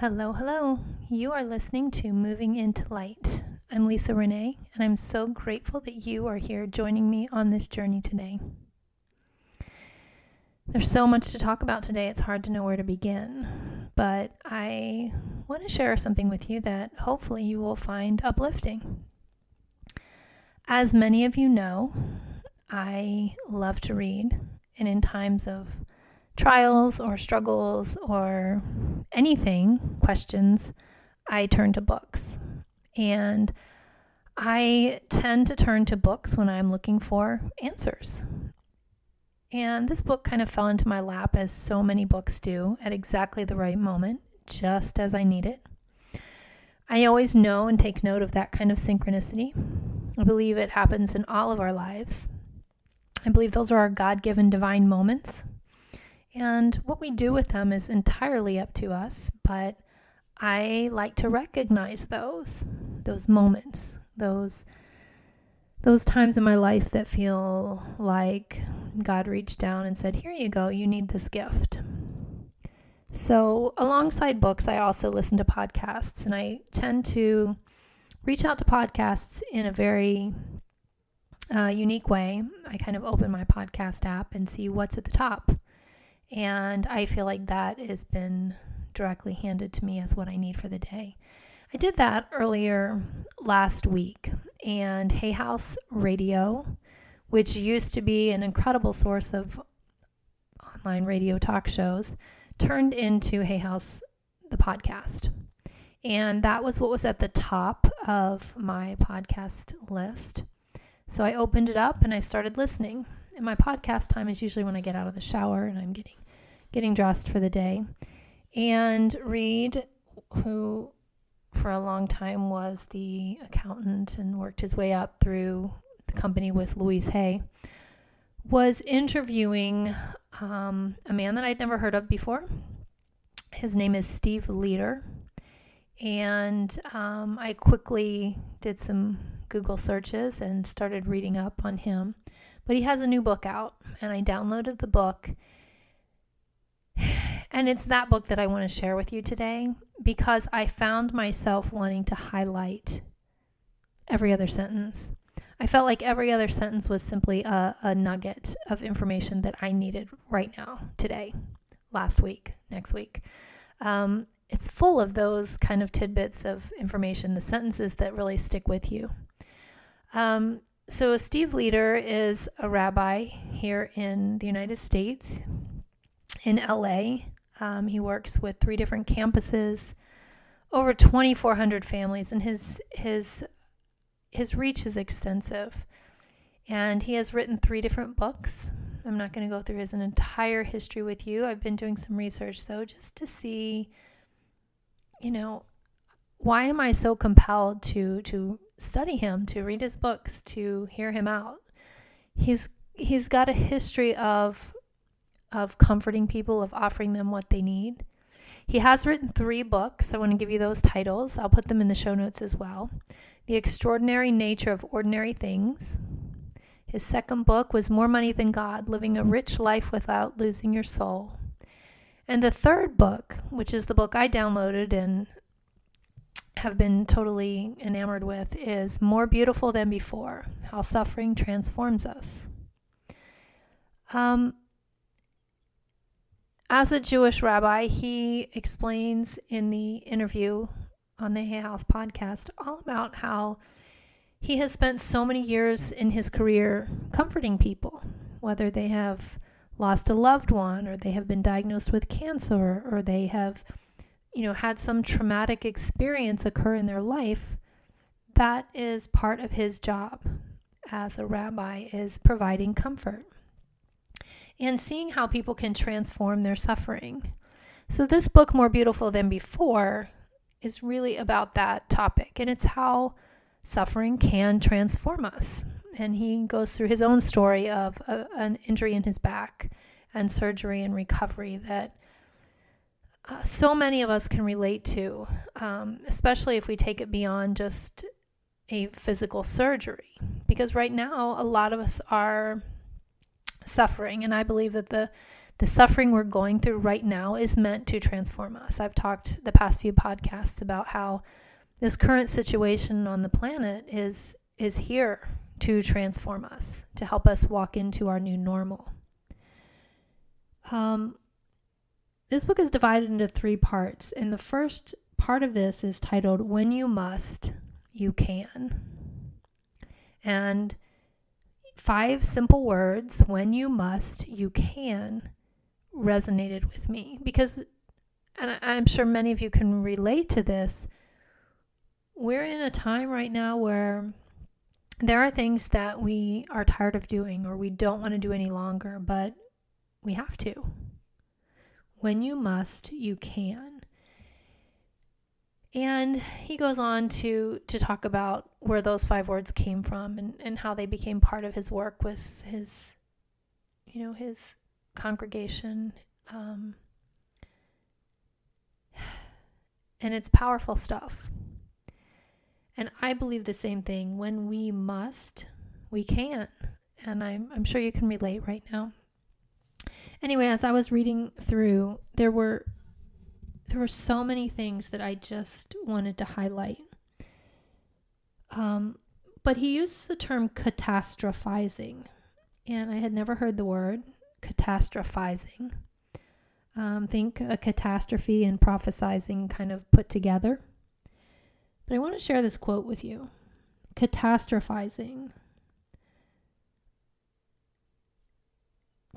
Hello, hello. You are listening to Moving into Light. I'm Lisa Renee, and I'm so grateful that you are here joining me on this journey today. There's so much to talk about today, it's hard to know where to begin. But I want to share something with you that hopefully you will find uplifting. As many of you know, I love to read, and in times of trials or struggles or anything, questions, I turn to books. And I tend to turn to books when I'm looking for answers. And this book kind of fell into my lap, as so many books do, at exactly the right moment, just as I need it. I always know and take note of that kind of synchronicity. I believe it happens in all of our lives. I believe those are our God given divine moments and what we do with them is entirely up to us, but I like to recognize those, those moments, those those times in my life that feel like God reached down and said, "Here you go, you need this gift." So, alongside books, I also listen to podcasts, and I tend to reach out to podcasts in a very uh, unique way. I kind of open my podcast app and see what's at the top. And I feel like that has been directly handed to me as what I need for the day. I did that earlier last week, and Hay House Radio, which used to be an incredible source of online radio talk shows, turned into Hay House, the podcast. And that was what was at the top of my podcast list. So I opened it up and I started listening. And my podcast time is usually when I get out of the shower and I'm getting getting dressed for the day. And Reid, who for a long time was the accountant and worked his way up through the company with Louise Hay, was interviewing um, a man that I'd never heard of before. His name is Steve Leder. And um, I quickly did some Google searches and started reading up on him. But he has a new book out, and I downloaded the book and it's that book that I want to share with you today because I found myself wanting to highlight every other sentence. I felt like every other sentence was simply a, a nugget of information that I needed right now, today, last week, next week. Um, it's full of those kind of tidbits of information, the sentences that really stick with you. Um, so, Steve Leder is a rabbi here in the United States, in LA. Um, he works with three different campuses, over 2,400 families, and his his his reach is extensive. And he has written three different books. I'm not going to go through his entire history with you. I've been doing some research though, just to see, you know, why am I so compelled to to study him, to read his books, to hear him out? He's he's got a history of of comforting people, of offering them what they need. He has written three books. I want to give you those titles. I'll put them in the show notes as well. The Extraordinary Nature of Ordinary Things. His second book was More Money Than God Living a Rich Life Without Losing Your Soul. And the third book, which is the book I downloaded and have been totally enamored with, is More Beautiful Than Before How Suffering Transforms Us. Um, as a Jewish rabbi, he explains in the interview on the Hay House podcast all about how he has spent so many years in his career comforting people, whether they have lost a loved one or they have been diagnosed with cancer or they have you know had some traumatic experience occur in their life that is part of his job as a rabbi is providing comfort and seeing how people can transform their suffering. So, this book, More Beautiful Than Before, is really about that topic, and it's how suffering can transform us. And he goes through his own story of a, an injury in his back and surgery and recovery that uh, so many of us can relate to, um, especially if we take it beyond just a physical surgery. Because right now, a lot of us are suffering. And I believe that the, the suffering we're going through right now is meant to transform us. I've talked the past few podcasts about how this current situation on the planet is is here to transform us, to help us walk into our new normal. Um, this book is divided into three parts, and the first part of this is titled When You Must, You Can. And five simple words, when you must, you can, resonated with me because, and I'm sure many of you can relate to this. We're in a time right now where there are things that we are tired of doing or we don't want to do any longer, but we have to. When you must, you can. And he goes on to to talk about where those five words came from and, and how they became part of his work with his you know, his congregation. Um, and it's powerful stuff. And I believe the same thing. When we must, we can. And I'm, I'm sure you can relate right now. Anyway, as I was reading through, there were there were so many things that I just wanted to highlight. Um, but he uses the term catastrophizing, and I had never heard the word catastrophizing. Um, think a catastrophe and prophesizing kind of put together. But I want to share this quote with you Catastrophizing.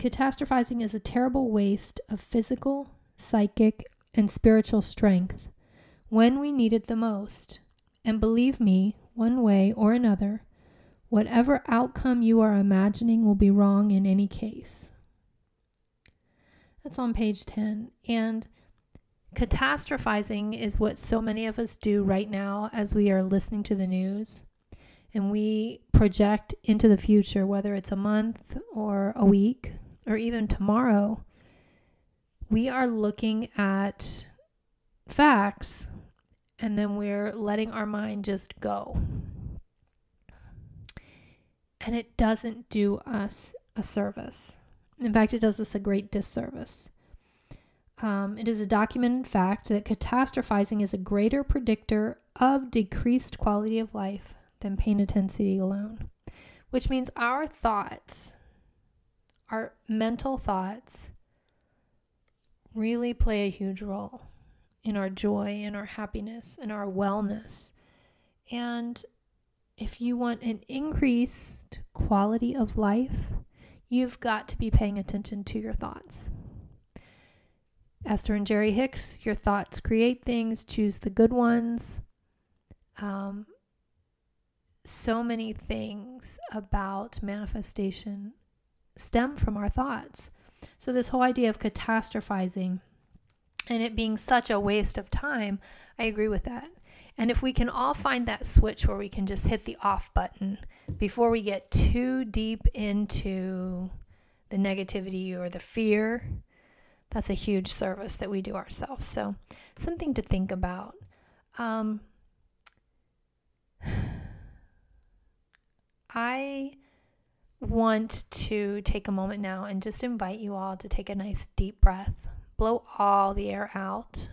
Catastrophizing is a terrible waste of physical, psychic, and spiritual strength when we need it the most. And believe me, one way or another, whatever outcome you are imagining will be wrong in any case. That's on page 10. And Catastrophizing is what so many of us do right now as we are listening to the news and we project into the future, whether it's a month or a week or even tomorrow. We are looking at facts and then we're letting our mind just go. And it doesn't do us a service. In fact, it does us a great disservice. Um, it is a documented fact that catastrophizing is a greater predictor of decreased quality of life than pain intensity alone, which means our thoughts, our mental thoughts, really play a huge role in our joy, in our happiness, in our wellness. And if you want an increased quality of life, you've got to be paying attention to your thoughts. Esther and Jerry Hicks, your thoughts create things, choose the good ones. Um, so many things about manifestation stem from our thoughts. So, this whole idea of catastrophizing and it being such a waste of time, I agree with that. And if we can all find that switch where we can just hit the off button before we get too deep into the negativity or the fear that's a huge service that we do ourselves. So, something to think about. Um, I want to take a moment now and just invite you all to take a nice deep breath. Blow all the air out.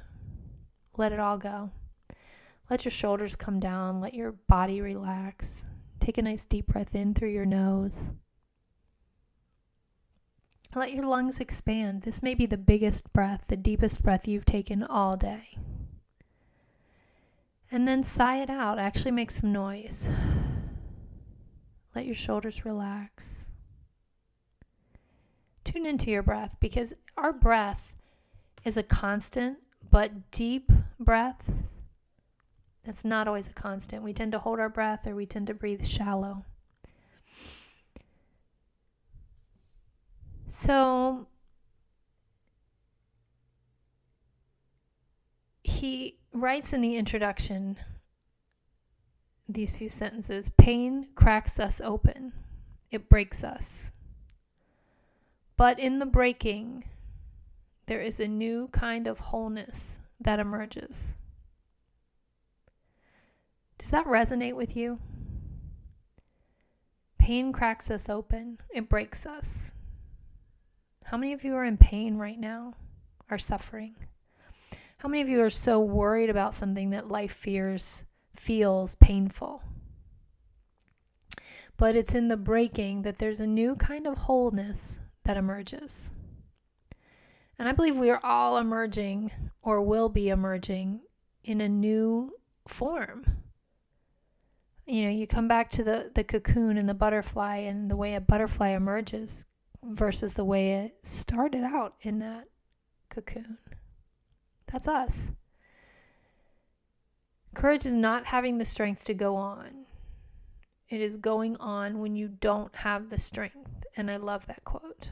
Let it all go. Let your shoulders come down. Let your body relax. Take a nice deep breath in through your nose. Let your lungs expand. This may be the biggest breath, the deepest breath you've taken all day. And then sigh it out. Actually, make some noise. Let your shoulders relax. Tune into your breath because our breath is a constant, but deep breath, that's not always a constant. We tend to hold our breath or we tend to breathe shallow. So he writes in the introduction these few sentences pain cracks us open, it breaks us. But in the breaking, there is a new kind of wholeness that emerges. Does that resonate with you? Pain cracks us open, it breaks us. How many of you are in pain right now? Are suffering? How many of you are so worried about something that life fears feels painful? But it's in the breaking that there's a new kind of wholeness that emerges. And I believe we are all emerging or will be emerging in a new form. You know, you come back to the, the cocoon and the butterfly and the way a butterfly emerges versus the way it started out in that cocoon. That's us. Courage is not having the strength to go on. It is going on when you don't have the strength. And I love that quote.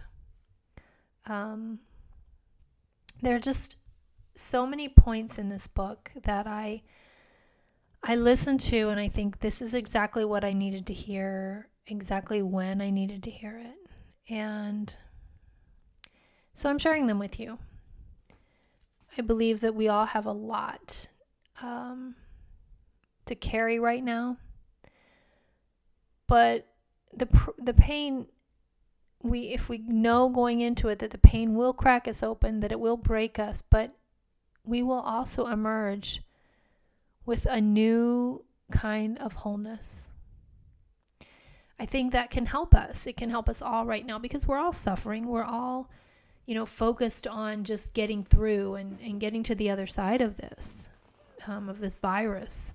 Um, there are just so many points in this book that I I listen to and I think this is exactly what I needed to hear, exactly when I needed to hear it. And so I'm sharing them with you. I believe that we all have a lot um, to carry right now, but the the pain we if we know going into it that the pain will crack us open, that it will break us, but we will also emerge with a new kind of wholeness. I think that can help us. It can help us all right now because we're all suffering. We're all, you know, focused on just getting through and, and getting to the other side of this, um, of this virus.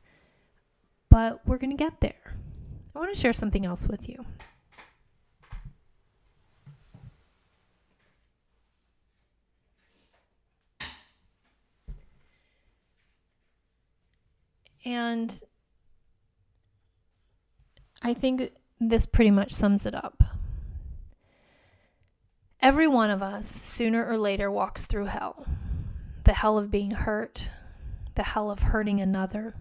But we're going to get there. I want to share something else with you. And I think this pretty much sums it up. Every one of us, sooner or later, walks through hell the hell of being hurt, the hell of hurting another,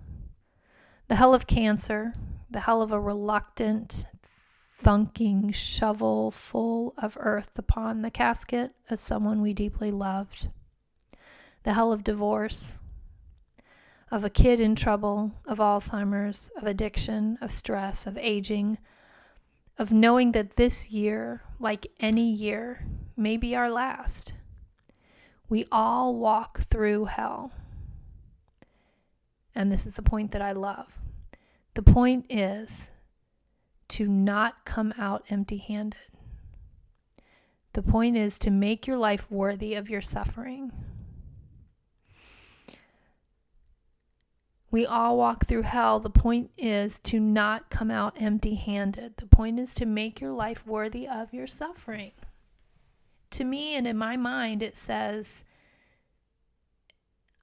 the hell of cancer, the hell of a reluctant, thunking shovel full of earth upon the casket of someone we deeply loved, the hell of divorce, of a kid in trouble, of Alzheimer's, of addiction, of stress, of aging, of knowing that this year, like any year, may be our last. We all walk through hell. And this is the point that I love. The point is to not come out empty handed. The point is to make your life worthy of your suffering. We all walk through hell. The point is to not come out empty handed. The point is to make your life worthy of your suffering. To me and in my mind, it says,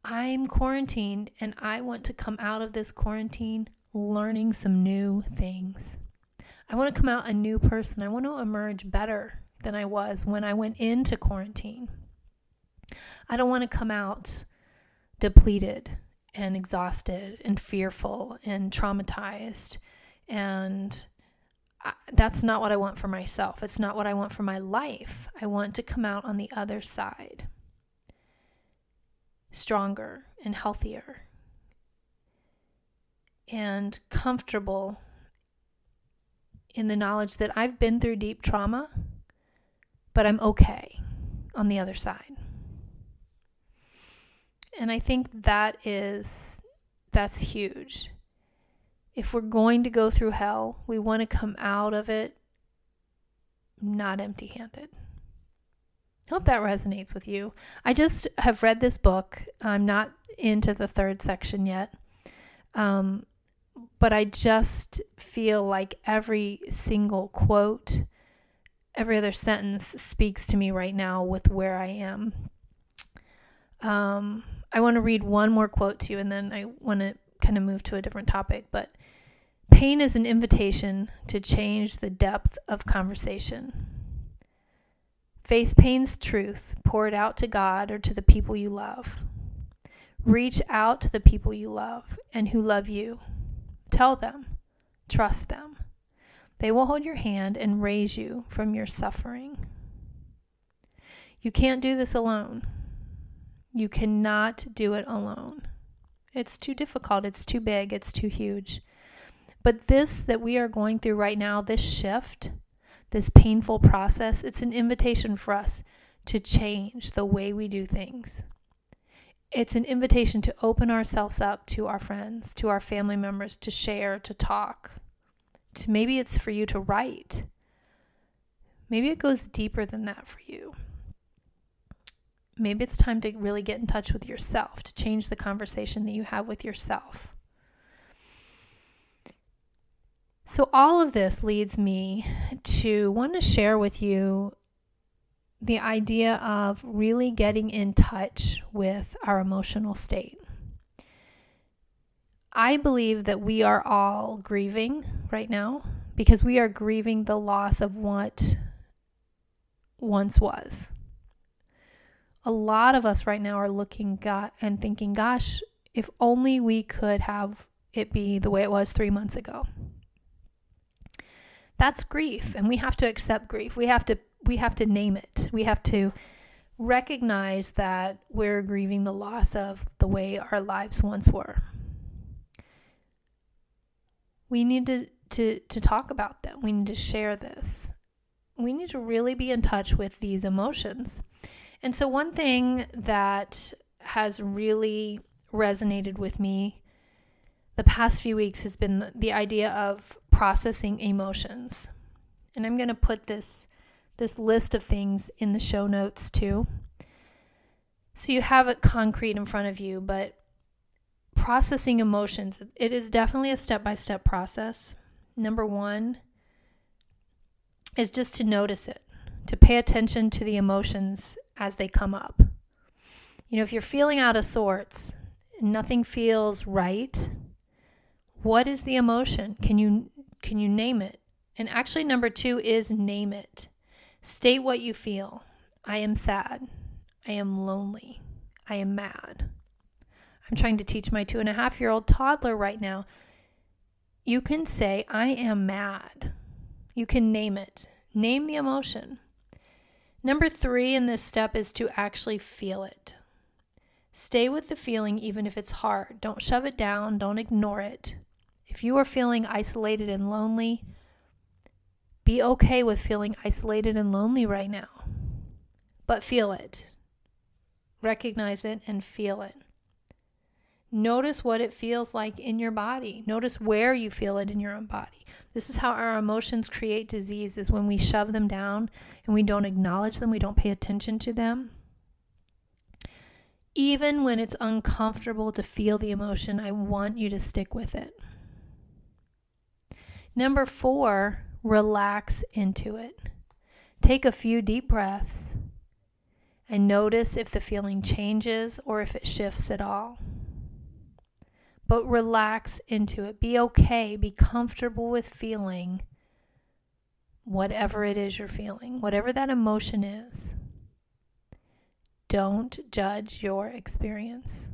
I'm quarantined and I want to come out of this quarantine learning some new things. I want to come out a new person. I want to emerge better than I was when I went into quarantine. I don't want to come out depleted and exhausted and fearful and traumatized. And I, that's not what I want for myself. It's not what I want for my life. I want to come out on the other side stronger and healthier and comfortable in the knowledge that I've been through deep trauma, but I'm okay on the other side and I think that is that's huge. If we're going to go through hell, we want to come out of it not empty-handed. Hope that resonates with you. I just have read this book. I'm not into the third section yet. Um, but I just feel like every single quote, every other sentence speaks to me right now with where I am. Um, I want to read one more quote to you and then I want to kind of move to a different topic. But pain is an invitation to change the depth of conversation. Face pain's truth, pour it out to God or to the people you love. Reach out to the people you love and who love you. Tell them, trust them. They will hold your hand and raise you from your suffering. You can't do this alone. You cannot do it alone. It's too difficult, it's too big, it's too huge. But this that we are going through right now, this shift, this painful process, it's an invitation for us to change the way we do things. It's an invitation to open ourselves up to our friends, to our family members, to share, to talk. To maybe it's for you to write. Maybe it goes deeper than that for you. Maybe it's time to really get in touch with yourself, to change the conversation that you have with yourself. So, all of this leads me to want to share with you the idea of really getting in touch with our emotional state. I believe that we are all grieving right now because we are grieving the loss of what once was. A lot of us right now are looking got and thinking, gosh, if only we could have it be the way it was three months ago. That's grief, and we have to accept grief. We have to we have to name it. We have to recognize that we're grieving the loss of the way our lives once were. We need to, to, to talk about them. We need to share this. We need to really be in touch with these emotions. And so, one thing that has really resonated with me the past few weeks has been the, the idea of processing emotions. And I'm going to put this this list of things in the show notes too. So you have it concrete in front of you, but processing emotions, it is definitely a step by step process. Number one is just to notice it, to pay attention to the emotions as they come up. You know, if you're feeling out of sorts, nothing feels right, what is the emotion? Can you can you name it? And actually number 2 is name it. State what you feel. I am sad. I am lonely. I am mad. I'm trying to teach my two and a half year old toddler right now. You can say, I am mad. You can name it. Name the emotion. Number three in this step is to actually feel it. Stay with the feeling even if it's hard. Don't shove it down. Don't ignore it. If you are feeling isolated and lonely, be okay with feeling isolated and lonely right now, but feel it. Recognize it and feel it. Notice what it feels like in your body. Notice where you feel it in your own body. This is how our emotions create disease is when we shove them down and we don't acknowledge them, we don't pay attention to them. Even when it's uncomfortable to feel the emotion, I want you to stick with it. Number 4, relax into it. Take a few deep breaths and notice if the feeling changes or if it shifts at all. But relax into it. Be okay. Be comfortable with feeling whatever it is you're feeling, whatever that emotion is. Don't judge your experience.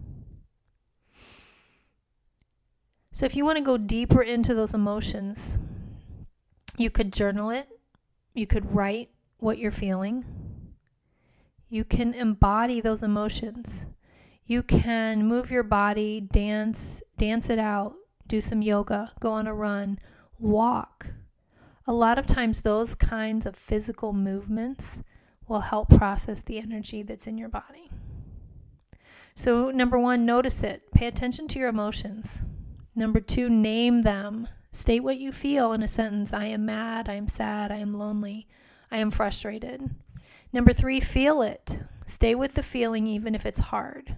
So, if you want to go deeper into those emotions, you could journal it. You could write what you're feeling. You can embody those emotions. You can move your body, dance, dance it out, do some yoga, go on a run, walk. A lot of times, those kinds of physical movements will help process the energy that's in your body. So, number one, notice it. Pay attention to your emotions. Number two, name them. State what you feel in a sentence I am mad, I am sad, I am lonely, I am frustrated. Number three, feel it. Stay with the feeling even if it's hard.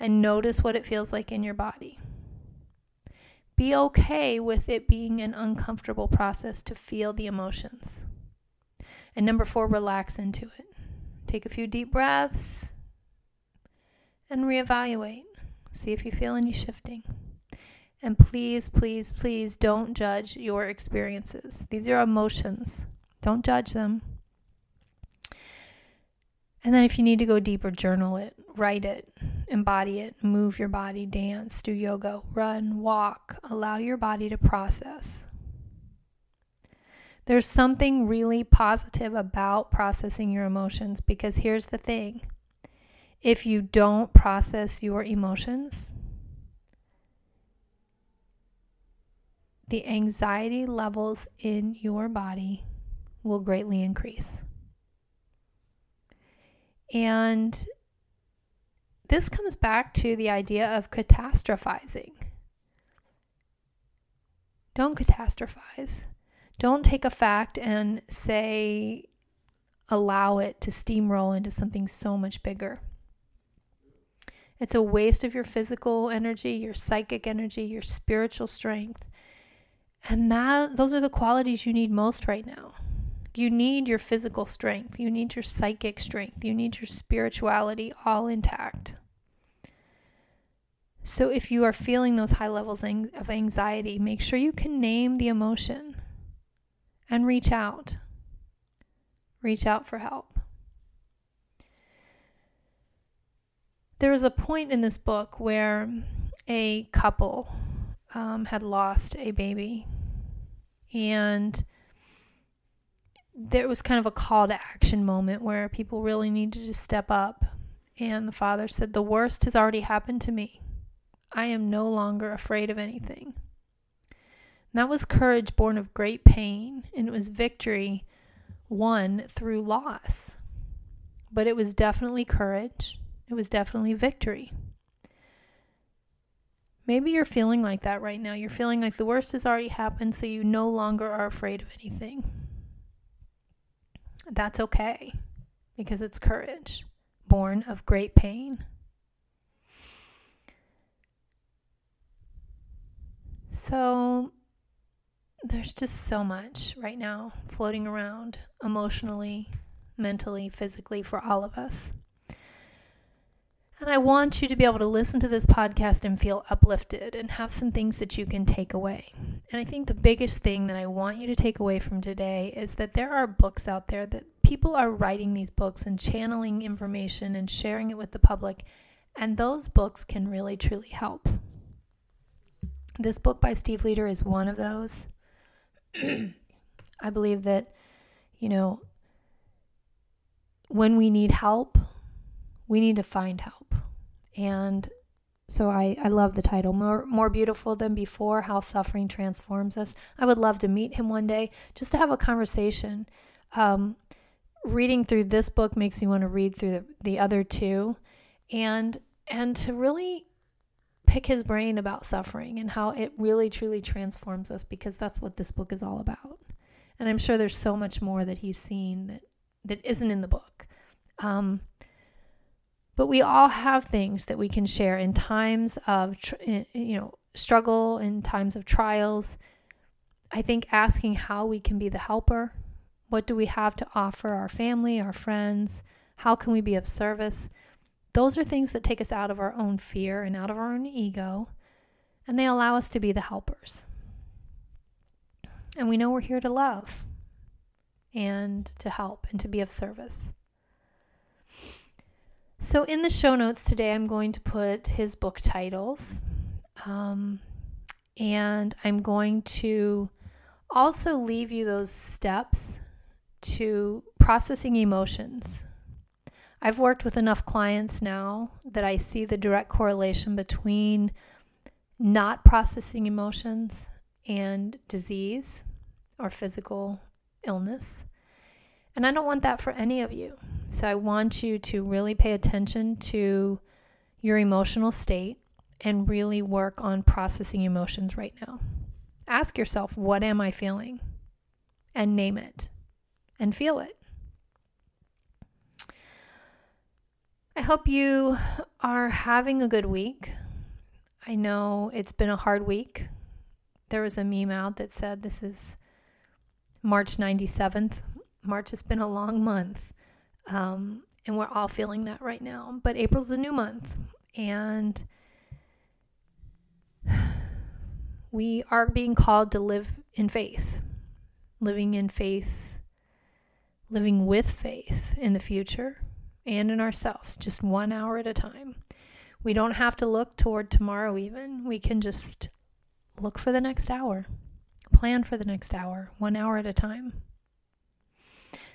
And notice what it feels like in your body. Be okay with it being an uncomfortable process to feel the emotions. And number four, relax into it. Take a few deep breaths and reevaluate. See if you feel any shifting. And please, please, please don't judge your experiences. These are emotions. Don't judge them. And then if you need to go deeper, journal it, write it, embody it, move your body, dance, do yoga, run, walk, allow your body to process. There's something really positive about processing your emotions because here's the thing if you don't process your emotions, the anxiety levels in your body will greatly increase. And this comes back to the idea of catastrophizing. Don't catastrophize. Don't take a fact and say, allow it to steamroll into something so much bigger. It's a waste of your physical energy, your psychic energy, your spiritual strength. And that those are the qualities you need most right now. You need your physical strength, you need your psychic strength, you need your spirituality all intact. So if you are feeling those high levels of anxiety, make sure you can name the emotion and reach out. Reach out for help. There was a point in this book where a couple um, had lost a baby, and there was kind of a call to action moment where people really needed to step up. And the father said, The worst has already happened to me. I am no longer afraid of anything. And that was courage born of great pain, and it was victory won through loss. But it was definitely courage it was definitely victory. Maybe you're feeling like that right now. You're feeling like the worst has already happened, so you no longer are afraid of anything. That's okay because it's courage born of great pain. So there's just so much right now floating around emotionally, mentally, physically for all of us. And I want you to be able to listen to this podcast and feel uplifted and have some things that you can take away. And I think the biggest thing that I want you to take away from today is that there are books out there that people are writing these books and channeling information and sharing it with the public. And those books can really, truly help. This book by Steve Leder is one of those. I believe that, you know, when we need help, we need to find help. And so I, I love the title more more beautiful than before how suffering transforms us. I would love to meet him one day just to have a conversation. Um, reading through this book makes me want to read through the, the other two and and to really pick his brain about suffering and how it really truly transforms us because that's what this book is all about. And i'm sure there's so much more that he's seen that that isn't in the book. Um, but we all have things that we can share in times of, you know, struggle, in times of trials. I think asking how we can be the helper, what do we have to offer our family, our friends, how can we be of service? Those are things that take us out of our own fear and out of our own ego, and they allow us to be the helpers. And we know we're here to love and to help and to be of service. So, in the show notes today, I'm going to put his book titles. Um, and I'm going to also leave you those steps to processing emotions. I've worked with enough clients now that I see the direct correlation between not processing emotions and disease or physical illness. And I don't want that for any of you. So I want you to really pay attention to your emotional state and really work on processing emotions right now. Ask yourself, what am I feeling? And name it and feel it. I hope you are having a good week. I know it's been a hard week. There was a meme out that said this is March 97th. March has been a long month. Um, and we're all feeling that right now. But April's a new month, and we are being called to live in faith, living in faith, living with faith in the future and in ourselves, just one hour at a time. We don't have to look toward tomorrow, even. We can just look for the next hour, plan for the next hour, one hour at a time.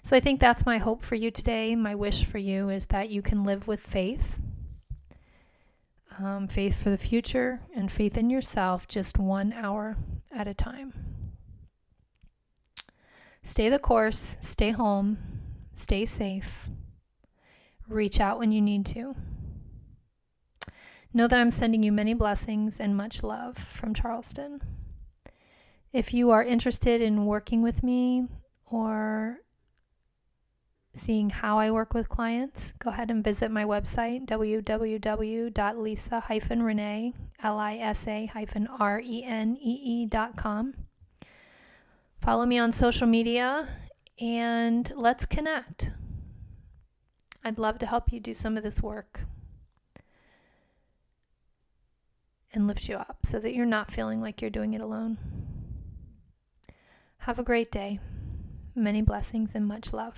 So I think that's my hope for you today. My wish for you is that you can live with faith. Um, faith for the future and faith in yourself just one hour at a time. Stay the course, stay home, stay safe. Reach out when you need to. Know that I'm sending you many blessings and much love from Charleston. If you are interested in working with me or seeing how I work with clients, go ahead and visit my website, www.lisa-renee, L-I-S-A-R-E-N-E-E.com. Follow me on social media and let's connect. I'd love to help you do some of this work and lift you up so that you're not feeling like you're doing it alone. Have a great day. Many blessings and much love.